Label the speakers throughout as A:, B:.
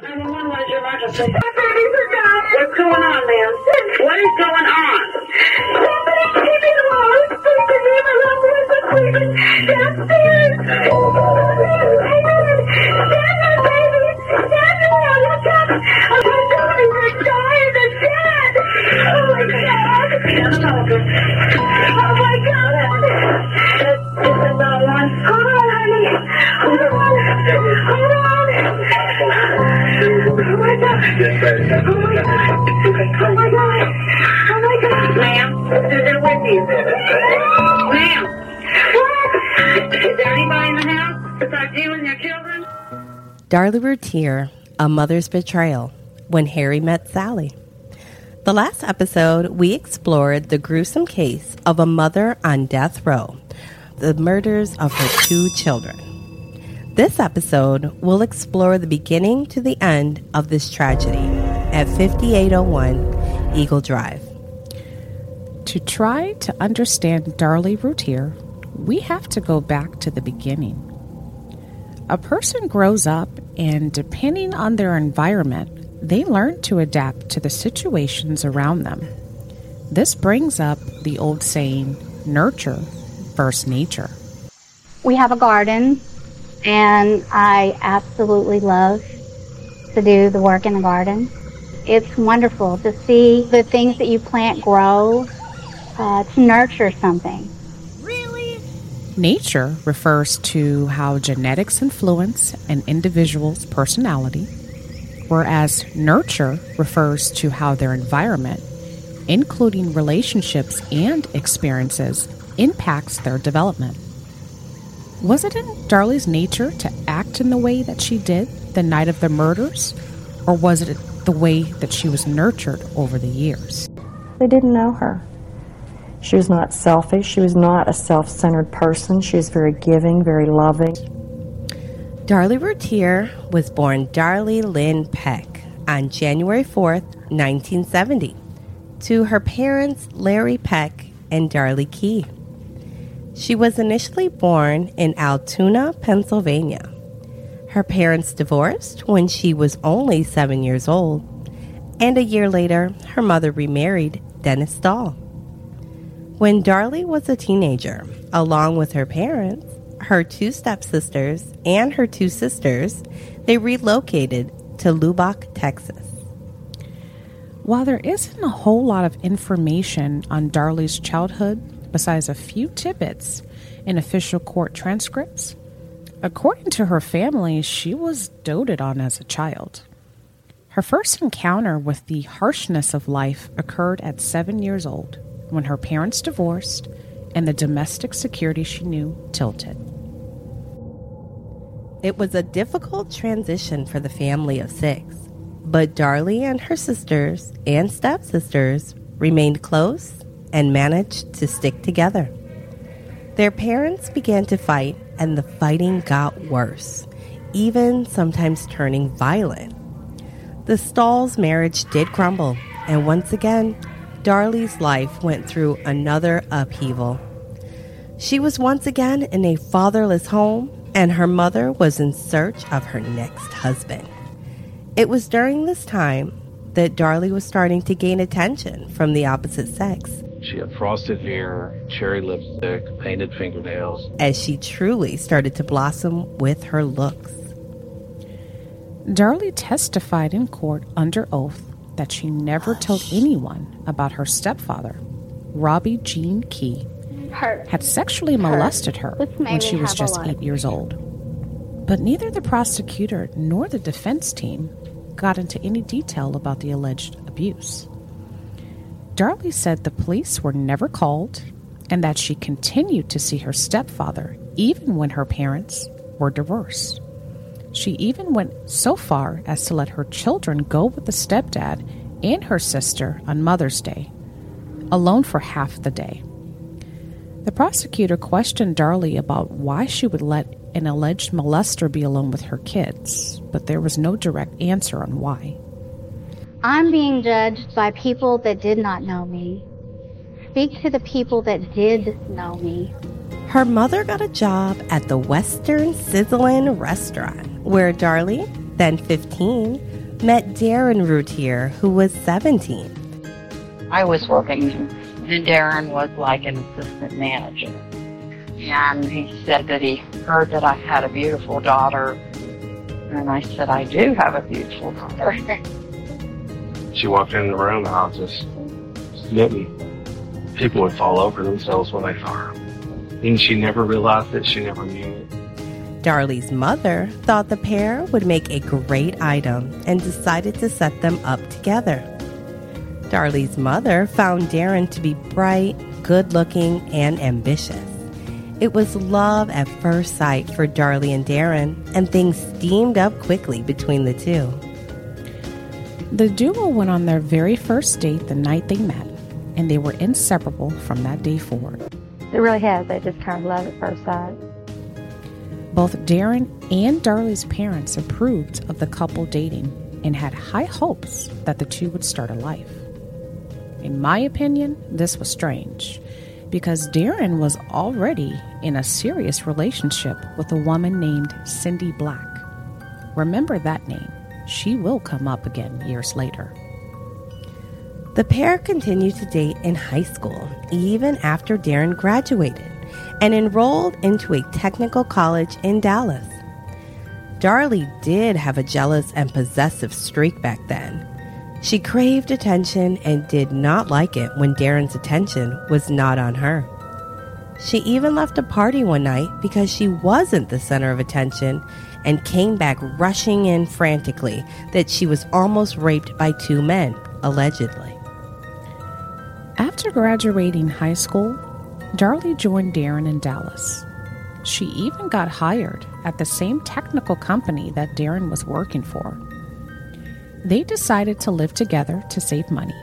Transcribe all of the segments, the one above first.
A: 911, what is your emergency? My babies are gone. What's going on, ma'am? What is going on? Somebody came in while I was sleeping. Me and my little boys were sleeping downstairs. Oh my God. Oh my God. Oh my God. Ma'am, there with you? Ma'am. Is there anybody in the house besides you and your children?
B: Darlie Routier, A Mother's Betrayal, When Harry Met Sally. The last episode, we explored the gruesome case of a mother on death row, the murders of her two children. This episode will explore the beginning to the end of this tragedy at 5801 Eagle Drive.
C: To try to understand Darlie Routier, we have to go back to the beginning. A person grows up, and depending on their environment, they learn to adapt to the situations around them. This brings up the old saying, nurture versus nature.
D: We have a garden, and I absolutely love to do the work in the garden. It's wonderful to see the things that you plant grow, uh, to nurture something. Really?
C: Nature refers to how genetics influence an individual's personality, whereas nurture refers to how their environment, including relationships and experiences, impacts their development. Was it in Darlie's nature to act in the way that she did the night of the murders, or was it the way that she was nurtured over the years?
E: They didn't know her. She was not selfish. She was not a self centered person. She was very giving, very loving.
B: Darlie Routier was born Darlie Lynn Peck on January 4th, 1970, to her parents Larry Peck and Darlie Kee. She was initially born in Altoona, Pennsylvania. Her parents divorced when she was only seven years old, and a year later, her mother remarried Dennis Dahl. When Darlie was a teenager, along with her parents, her two stepsisters, and her two sisters, they relocated to Lubbock, Texas.
C: While there isn't a whole lot of information on Darlie's childhood, besides a few tidbits in official court transcripts, according to her family, she was doted on as a child. Her first encounter with the harshness of life occurred at seven years old when her parents divorced and the domestic security she knew tilted.
B: It was a difficult transition for the family of six, but Darlie and her sisters and stepsisters remained close and managed to stick together. Their parents began to fight, and the fighting got worse, even sometimes turning violent. The Stahls' marriage did crumble, and once again, Darlie's life went through another upheaval. She was once again in a fatherless home, and her mother was in search of her next husband. It was during this time that Darlie was starting to gain attention from the opposite sex,
F: She had frosted hair, cherry lipstick, painted fingernails.
B: as she truly started to blossom with her looks.
C: Darlie testified in court under oath that she never told anyone about her stepfather, Robbie Jean Key,
D: Her.
C: had sexually molested her when she was just eight years old. But neither the prosecutor nor the defense team got into any detail about the alleged abuse. Darlie said the police were never called and that she continued to see her stepfather even when her parents were divorced. She even went so far as to let her children go with the stepdad and her sister on Mother's Day, alone for half the day. The prosecutor questioned Darlie about why she would let an alleged molester be alone with her kids, but there was no direct answer on why.
D: I'm being judged by people that did not know me. Speak to the people that did know me.
B: Her mother got a job at the Western Sizzlin restaurant, where Darlie then 15, met Darin Routier, who was 17.
G: I was working, and Darin was like an assistant manager. And he said that he heard that I had a beautiful daughter. And I said, I do have a beautiful daughter.
F: She walked in the room and I was just smitten. People would fall over themselves when they saw her. And she never realized it. She never knew it.
B: Darlie's mother thought the pair would make a great item and decided to set them up together. Darlie's mother found Darin to be bright, good looking, and ambitious. It was love at first sight for Darlie and Darin, and things steamed up quickly between the two.
C: The duo went on their very first date the night they met, and they were inseparable from that day forward.
D: It really has. They just kind of love at first sight.
C: Both Darin and Darlie's parents approved of the couple dating and had high hopes that the two would start a life. In my opinion, this was strange because Darin was already in a serious relationship with a woman named Cindy Black. Remember that name. She will come up again years later.
B: The pair continued to date in high school, even after Darin graduated and enrolled into a technical college in Dallas. Darlie did have a jealous and possessive streak back then. She craved attention and did not like it when Darin's attention was not on her. She even left a party one night because she wasn't the center of attention and came back rushing in frantically that she was almost raped by two men, allegedly.
C: After graduating high school, Darlie joined Darin in Dallas. She even got hired at the same technical company that Darin was working for. They decided to live together to save money.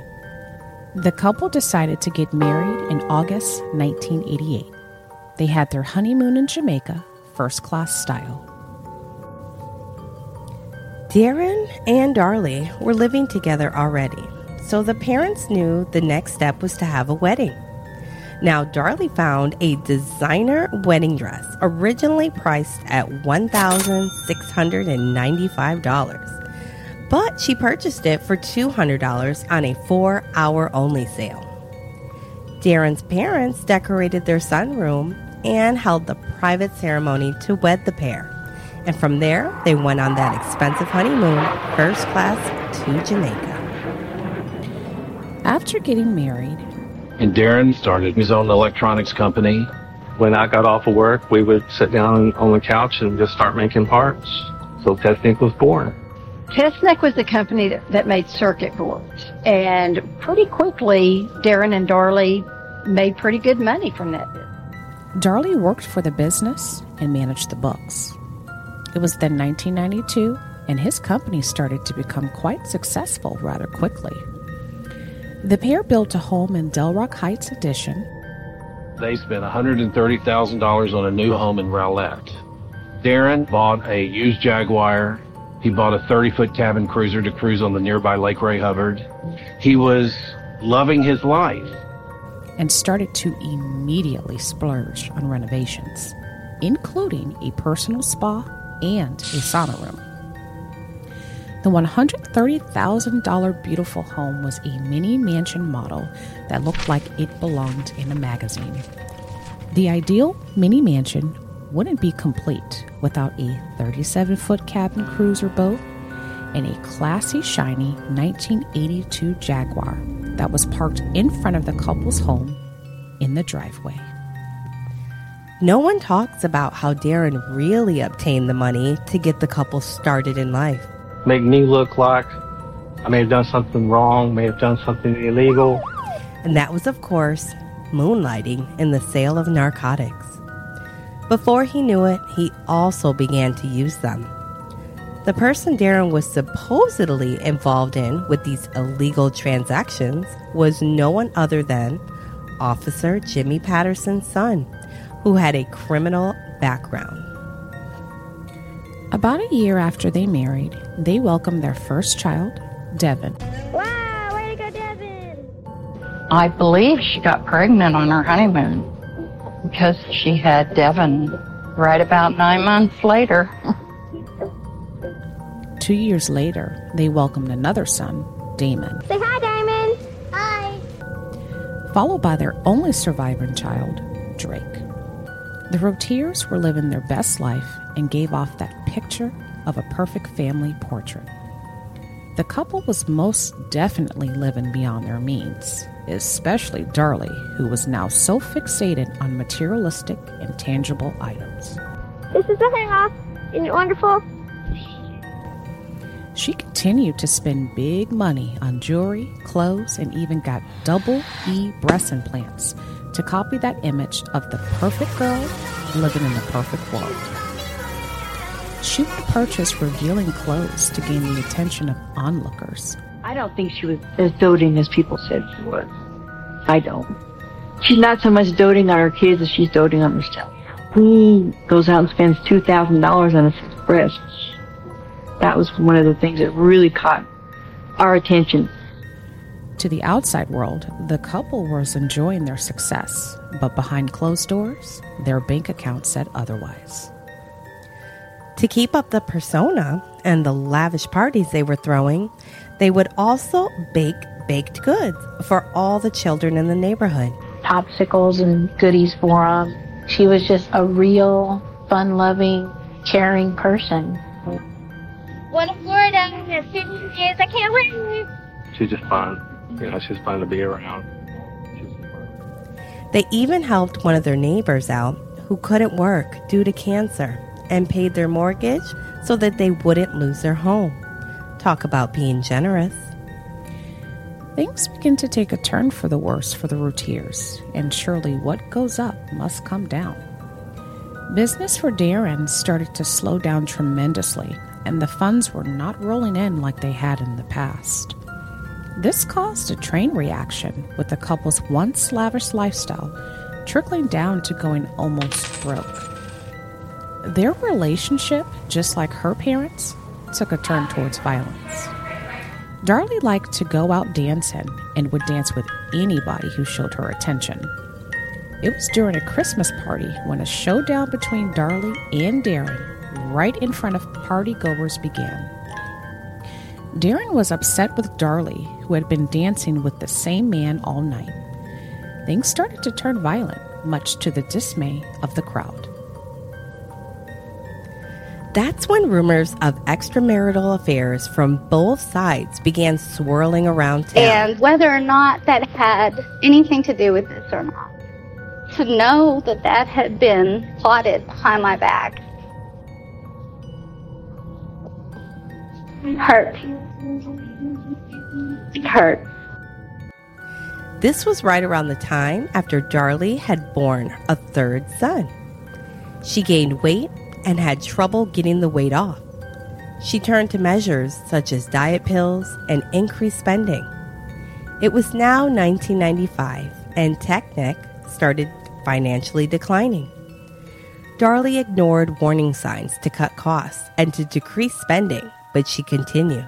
C: The couple decided to get married in August 1988. They had their honeymoon in Jamaica, first class style.
B: Darin and Darlie were living together already, so the parents knew the next step was to have a wedding. Now, Darlie found a designer wedding dress originally priced at $1,695, but she purchased it for $200 on a four hour only sale. Darin's parents decorated their sunroom and held the private ceremony to wed the pair. And from there, they went on that expensive honeymoon, first class to Jamaica.
C: After getting married,
F: And Darin started his own electronics company. When I got off of work, we would sit down on the couch and just start making parts. So Testnec was born.
H: Testnec was the company that, that made circuit boards. And pretty quickly, Darin and Darlie made pretty good money from that business.
C: Darlie worked for the business and managed the books. It was then 1992, and his company started to become quite successful rather quickly. The pair built a home in Dalrock Heights Addition.
F: They spent $130,000 on a new home in Rowlett. Darin bought a used Jaguar. He bought a 30 foot cabin cruiser to cruise on the nearby Lake Ray Hubbard. He was loving his life.
C: and started to immediately splurge on renovations, including a personal spa and a sauna room. The $130,000 beautiful home was a mini mansion model that looked like it belonged in a magazine. The ideal mini mansion wouldn't be complete without a 37 foot cabin cruiser boat and a classy, shiny 1982 Jaguar that was parked in front of the couple's home in the driveway.
B: No one talks about how Darin really obtained the money to get the couple started in life.
F: Make me look like I may have done something wrong, may have done something illegal.
B: And that was, of course, moonlighting in the sale of narcotics. Before he knew it, he also began to use them. The person Darin was supposedly involved in with these illegal transactions was no one other than Officer Jimmy Patterson's son, who had a criminal background.
C: About a year after they married, they welcomed their first child, Devin.
A: Wow, way to go, Devin!
G: I believe she got pregnant on her honeymoon because she had Devin right about nine months later.
C: Two years later, they welcomed another son, Damon.
A: Say hi, Diamond. Hi.
C: followed by their only surviving child, Drake. The Routiers were living their best life and gave off that picture of a perfect family portrait. The couple was most definitely living beyond their means, especially Darlie, who was now so fixated on materialistic and tangible items.
A: This is the house. Isn't it wonderful?
C: She continued to spend big money on jewelry, clothes, and even got double E breast implants to copy that image of the perfect girl living in the perfect world. She would purchase revealing clothes to gain the attention of onlookers.
I: I don't think she was as doting as people said she was. I don't. She's not so much doting on her kids as she's doting on herself. Who goes out and spends two thousand dollars on a breast? That was one of the things that really caught our attention.
C: To the outside world, the couple was enjoying their success, but behind closed doors, their bank account said otherwise.
B: To keep up the persona and the lavish parties they were throwing, they would also bake baked goods for all the children in the neighborhood.
J: popsicles and goodies for them. She was just a real, fun loving, caring person.
A: Going to Florida in 15 days. I can't wait.
F: She's just fun. You know, she's fun to be around.
B: They even helped one of their neighbors out who couldn't work due to cancer and paid their mortgage so that they wouldn't lose their home. Talk about being generous.
C: Things begin to take a turn for the worse for the Routiers, and surely what goes up must come down. Business for Darin started to slow down tremendously, and the funds were not rolling in like they had in the past. This caused a train reaction, with the couple's once lavish lifestyle trickling down to going almost broke. Their relationship, just like her parents, took a turn towards violence. Darlie liked to go out dancing and would dance with anybody who showed her attention. It was during a Christmas party when a showdown between Darlie and Darin, right in front of partygoers, began. Darin was upset with Darlie, who had been dancing with the same man all night. Things started to turn violent, much to the dismay of the crowd.
B: That's when rumors of extramarital affairs from both sides began swirling around town.
D: And whether or not that had anything to do with this or not, to know that that had been plotted behind my back hurt. Hurt.
B: This was right around the time after Darlie had born a third son. She gained weight and had trouble getting the weight off. She turned to measures such as diet pills and increased spending. It was now 1995, and Testnec started financially declining. Darlie ignored warning signs to cut costs and to decrease spending, but she continued.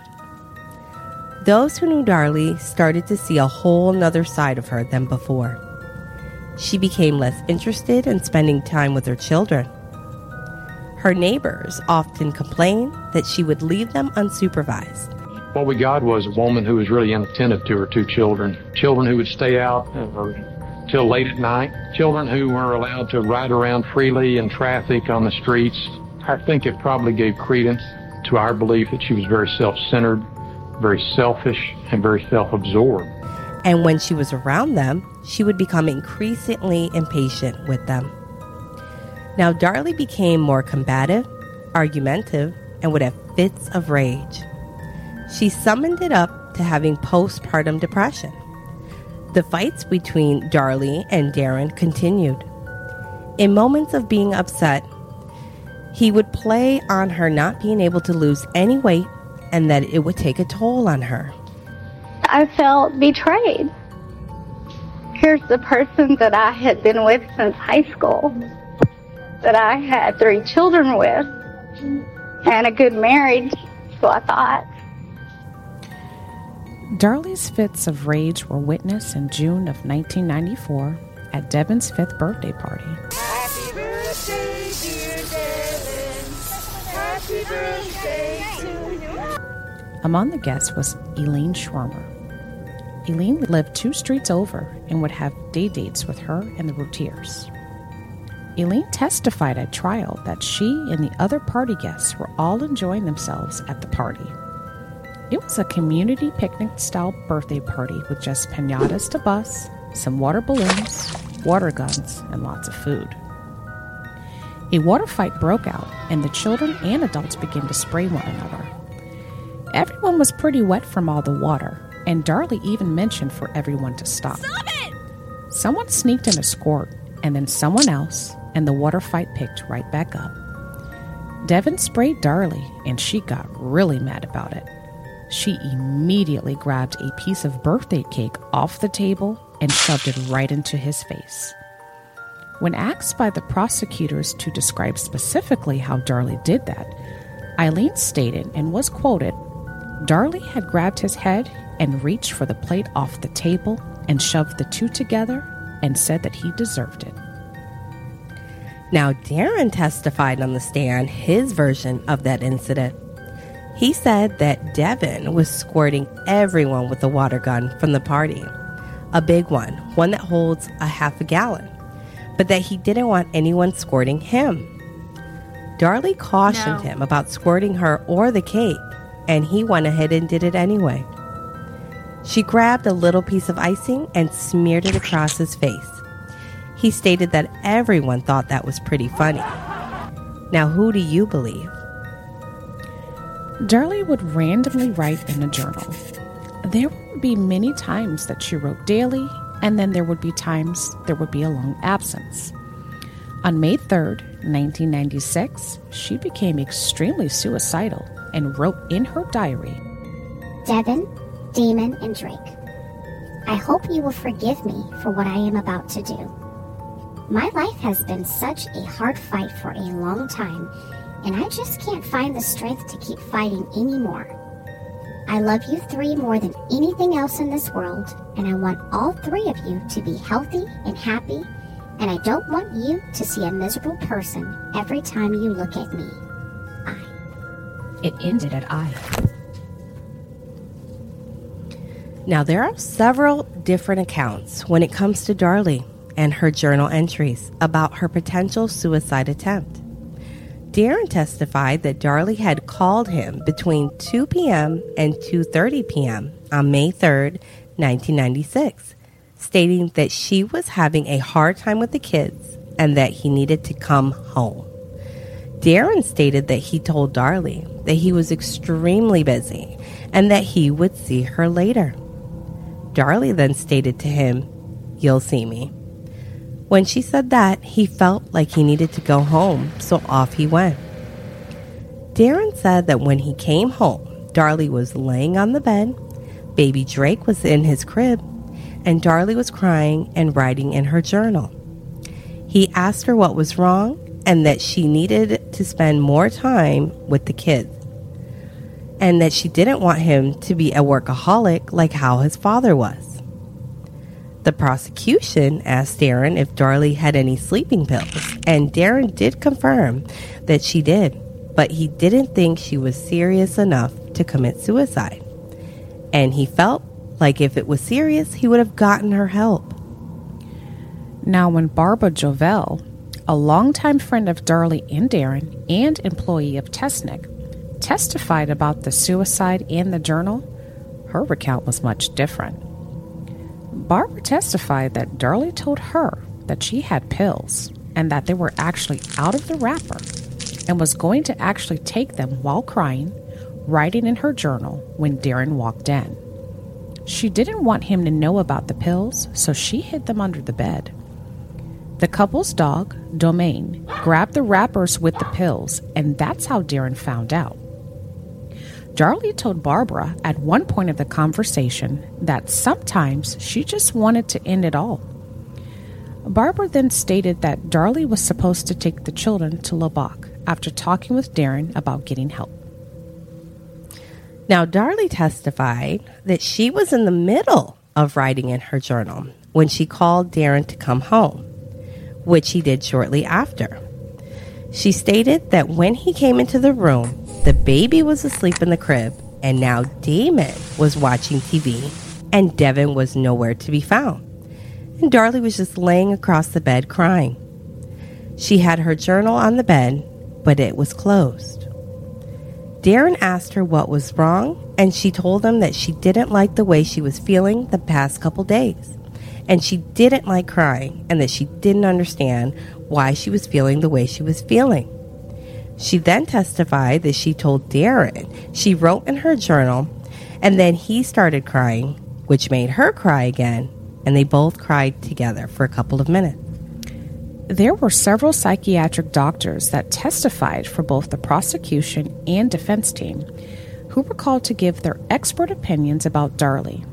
B: Those who knew Darlie started to see a whole nother side of her than before. She became less interested in spending time with her children. Her neighbors often complained that she would leave them unsupervised.
F: What we got was a woman who was really inattentive to her two children. Children who would stay out till late at night. Children who were allowed to ride around freely in traffic on the streets. I think it probably gave credence to our belief that she was very self-centered, very selfish, and very self-absorbed.
B: And when she was around them, she would become increasingly impatient with them. Now, Darlie became more combative, argumentative, and would have fits of rage. She summoned it up to having postpartum depression. The fights between Darlie and Darin continued. In moments of being upset, he would play on her not being able to lose any weight and that it would take a toll on her.
D: I felt betrayed. Here's the person that I had been with since high school, that I had three children with, and a good marriage, so I thought.
C: Darlie's fits of rage were witnessed in June of 1994 at Devin's fifth birthday party.
A: Happy birthday,
C: Among the guests was Elaine Schwarmer. Elaine lived two streets over and would have day dates with her and the Routiers. Elaine testified at trial that she and the other party guests were all enjoying themselves at the party. It was a community picnic style birthday party with just pinatas to bust, some water balloons, water guns, and lots of food. A water fight broke out, and the children and adults began to spray one another. Everyone was pretty wet from all the water, and Darlie even mentioned for everyone to stop. Stop it! Someone sneaked in a squirt, and then someone else, and the water fight picked right back up. Devin sprayed Darlie, and she got really mad about it. She immediately grabbed a piece of birthday cake off the table and shoved it right into his face. When asked by the prosecutors to describe specifically how Darlie did that, Eileen stated and was quoted Darlie had grabbed his head and reached for the plate off the table and shoved the two together and said that he deserved it.
B: Now, Darin testified on the stand his version of that incident. He said that Devin was squirting everyone with a water gun from the party, a big one, one that holds a half a gallon, but that he didn't want anyone squirting him. Darlie cautioned
A: No.
B: him about squirting her or the cake, and he went ahead and did it anyway. She grabbed a little piece of icing and smeared it across his face. He stated that everyone thought that was pretty funny. Now, who do you believe?
C: Darlie would randomly write in a journal. There would be many times that she wrote daily, and then there would be times there would be a long absence. On May 3rd, 1996, she became extremely suicidal and wrote in her diary
K: Devin, Damon, and Drake. I hope you will forgive me for what I am about to do. My life has been such a hard fight for a long time, and I just can't find the strength to keep fighting anymore. I love you three more than anything else in this world, and I want all three of you to be healthy and happy, and I don't want you to see a miserable person every time you look at me. I.
C: It ended at I.
B: Now, there are several different accounts when it comes to Darlie and her journal entries about her potential suicide attempt. Darin testified that Darlie had called him between 2 p.m. and 2:30 p.m. on May 3rd, 1996, stating that she was having a hard time with the kids and that he needed to come home. Darin stated that he told Darlie that he was extremely busy and that he would see her later. Darlie then stated to him, You'll see me. When she said that, he felt like he needed to go home, so off he went. Darin said that when he came home, Darlie was laying on the bed, baby Drake was in his crib, and Darlie was crying and writing in her journal. He asked her what was wrong and that she needed to spend more time with the kids, and that she didn't want him to be a workaholic like how his father was. The prosecution asked Darin if Darlie had any sleeping pills, and Darin did confirm that she did, but he didn't think she was serious enough to commit suicide. And he felt like if it was serious, he would have gotten her help.
C: Now, when Barbara Jovel, a longtime friend of Darlie and Darin and employee of Testnec, testified about the suicide and the journal, her recount was much different. Barbara testified that Darlie told her that she had pills and that they were actually out of the wrapper and was going to actually take them while crying, writing in her journal when Darin walked in. She didn't want him to know about the pills, so she hid them under the bed. The couple's dog, Domain, grabbed the wrappers with the pills, and that's how Darin found out. Darlie told Barbara at one point of the conversation that sometimes she just wanted to end it all. Barbara then stated that Darlie was supposed to take the children to Lubbock after talking with Darin about getting help.
B: Now, Darlie testified that she was in the middle of writing in her journal when she called Darin to come home, which he did shortly after. She stated that when he came into the room, the baby was asleep in the crib and now Damon was watching TV, and Devin was nowhere to be found. And Darlie was just laying across the bed crying. She had her journal on the bed, but it was closed. Darin asked her what was wrong, and she told him that she didn't like the way she was feeling the past couple days, and she didn't like crying, and that she didn't understand why she was feeling the way she was feeling. She then testified that she told Darin she wrote in her journal, and then he started crying, which made her cry again, and they both cried together for a couple of minutes.
C: There were several psychiatric doctors that testified for both the prosecution and defense team who were called to give their expert opinions about Darlie.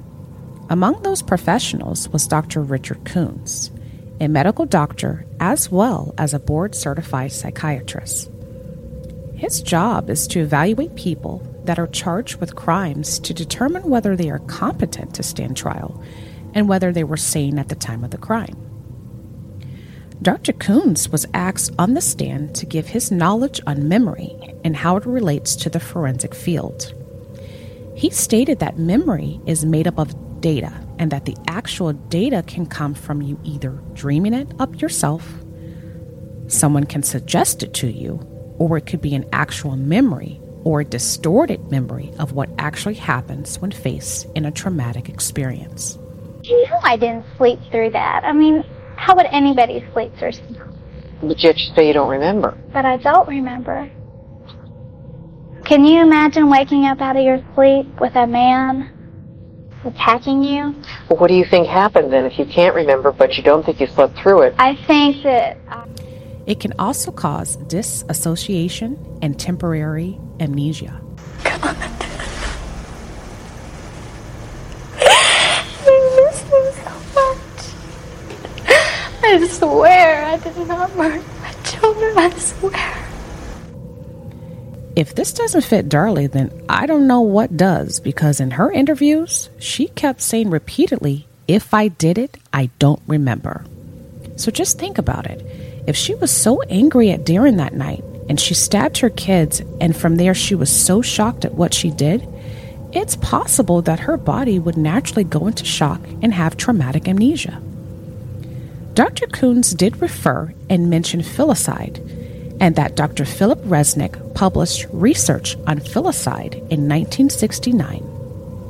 C: Among those professionals was Dr. Richard Coons, a medical doctor as well as a board certified psychiatrist. His job is to evaluate people that are charged with crimes to determine whether they are competent to stand trial and whether they were sane at the time of the crime. Dr. Coons was asked on the stand to give his knowledge on memory and how it relates to the forensic field. He stated that memory is made up of data and that the actual data can come from you either dreaming it up yourself, someone can suggest it to you, or it could be an actual memory or a distorted memory of what actually happens when faced in a traumatic experience.
D: You know I didn't sleep through that. I mean, how would anybody sleep through something?
L: But yet you say you don't remember.
D: But I don't remember. Can you imagine waking up out of your sleep with a man attacking you?
L: Well, what do you think happened then if you can't remember but you don't think you slept through it?
D: I think that. uh,
C: It can also cause disassociation and temporary amnesia.
A: I miss him so much. I swear I did not murder my children. I swear.
C: If this doesn't fit Darlie, then I don't know what does, because in her interviews, she kept saying repeatedly, If I did it, I don't remember. So just think about it. If she was so angry at Darin that night and she stabbed her kids, and from there she was so shocked at what she did, it's possible that her body would naturally go into shock and have traumatic amnesia. Dr. Coons did refer and mention filicide, and that Dr. Philip Resnick published research on filicide in 1969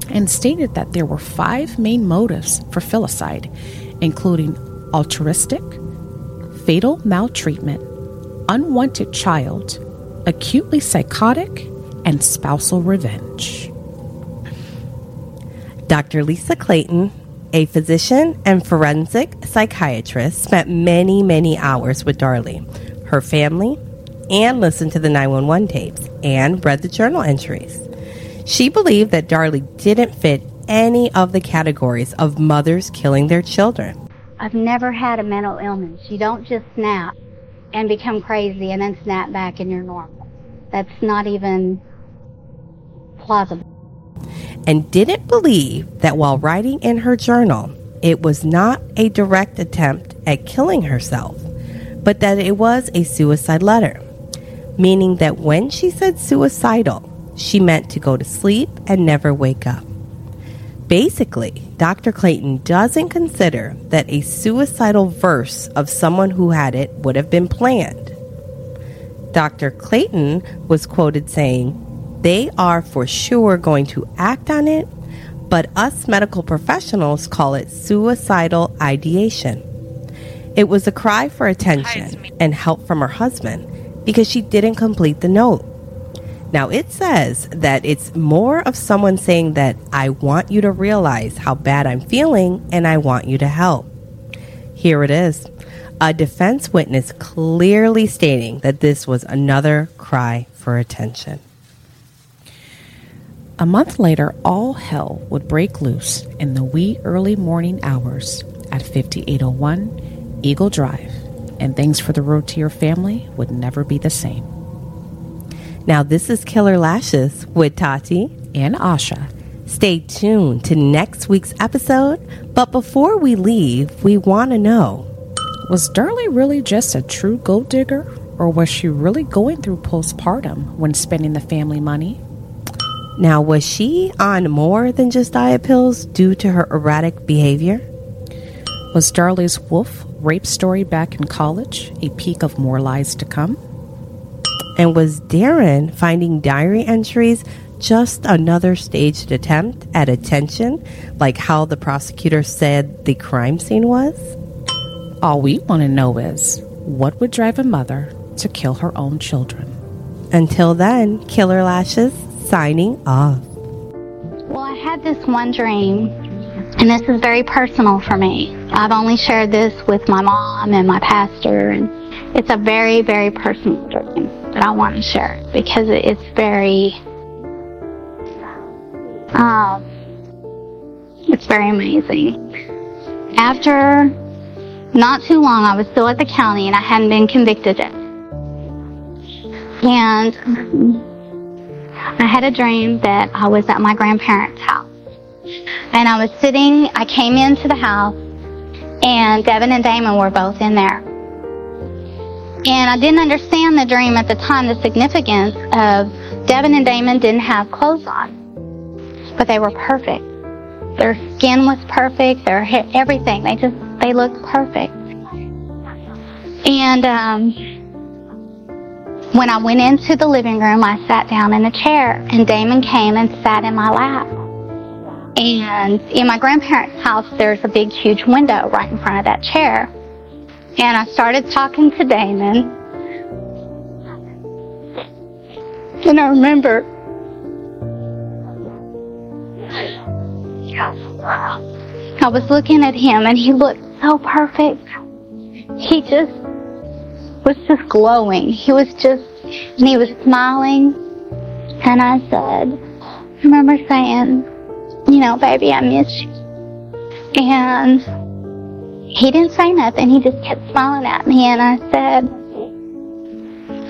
C: and stated that there were five main motives for filicide, including altruistic, fatal maltreatment, unwanted child, acutely psychotic, and spousal revenge.
B: Dr. Lisa Clayton, a physician and forensic psychiatrist, spent many, many hours with Darlie, her family, and listened to the 911 tapes and read the journal entries. She believed that Darlie didn't fit any of the categories of mothers killing their children.
D: I've never had a mental illness. You don't just snap and become crazy and then snap back and you're normal. That's not even plausible.
B: and didn't believe that while writing in her journal, it was not a direct attempt at killing herself, but that it was a suicide letter, meaning that when she said suicidal, she meant to go to sleep and never wake up. Basically, Dr. Clayton doesn't consider that a suicidal verse of someone who had it would have been planned. Dr. Clayton was quoted saying, They are for sure going to act on it, but us medical professionals call it suicidal ideation. It was a cry for attention and help from her husband because she didn't complete the note. Now, it says that it's more of someone saying that I want you to realize how bad I'm feeling and I want you to help. Here it is a defense witness clearly stating that this was another cry for attention.
C: A month later, all hell would break loose in the wee early morning hours at 5801 Eagle Drive, and things for the your family would never be the same.
B: Now, this is Killer Lashes with Tati
C: and Asha.
B: Stay tuned to next week's episode, but before we leave, we want to know
C: Was Darlie really just a true gold digger, or was she really going through postpartum when spending the family money?
B: Now, was she on more than just diet pills due to her erratic behavior?
C: Was Darlie's wolf rape story back in college a peak of more lies to come?
B: And was Darin finding diary entries just another staged attempt at attention, like how the prosecutor said the crime scene was?
C: All we want to know is what would drive a mother to kill her own children?
B: Until then, Killer Lashes signing off.
D: Well, I had this one dream, and this is very personal for me. I've only shared this with my mom and my pastor, and it's a very, very personal dream that I want to share because it's very, um, it's very amazing. After not too long, I was still at the county and I hadn't been convicted yet. And I had a dream that I was at my grandparents' house. And I was sitting, I came into the house, and Devin and Damon were both in there. And I didn't understand the dream at the time, the significance of Devin and Damon didn't have clothes on, but they were perfect. Their skin was perfect, their hair, everything. They just, they looked perfect. And um, when I went into the living room, I sat down in a chair, and Damon came and sat in my lap. And in my grandparents' house, there's a big, huge window right in front of that chair. And I started talking to Damon. And I remember I was looking at him and he looked so perfect. He just was just glowing. He was just, and he was smiling. And I said, I remember saying, you know, baby, I miss you. And he didn't say nothing. He just kept smiling at me. And I said,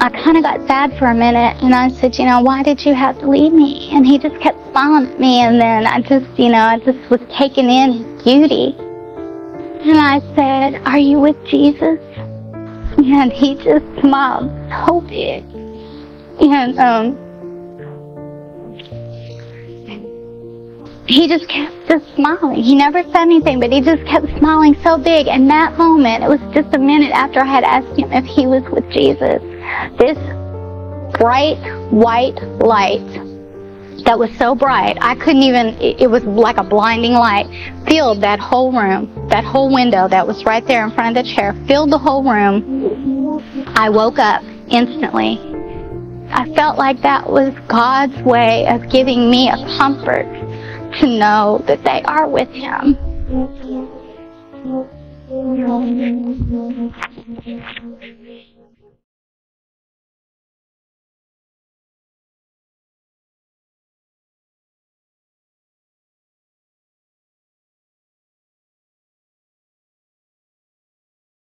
D: I kind of got sad for a minute. And I said, you know, why did you have to leave me? And he just kept smiling at me. And then I just, you know, I just was taking in his beauty. And I said, are you with Jesus? And he just smiled so big. And, um, he just kept just smiling. He never said anything, but he just kept smiling so big. And that moment, it was just a minute after I had asked him if he was with Jesus. This bright white light that was so bright, I couldn't even, it, was like a blinding light, filled that whole room, that whole window that was right there in front of the chair, filled the whole room. I woke up instantly. I felt like that was God's way of giving me a comfort to know that they are with Him.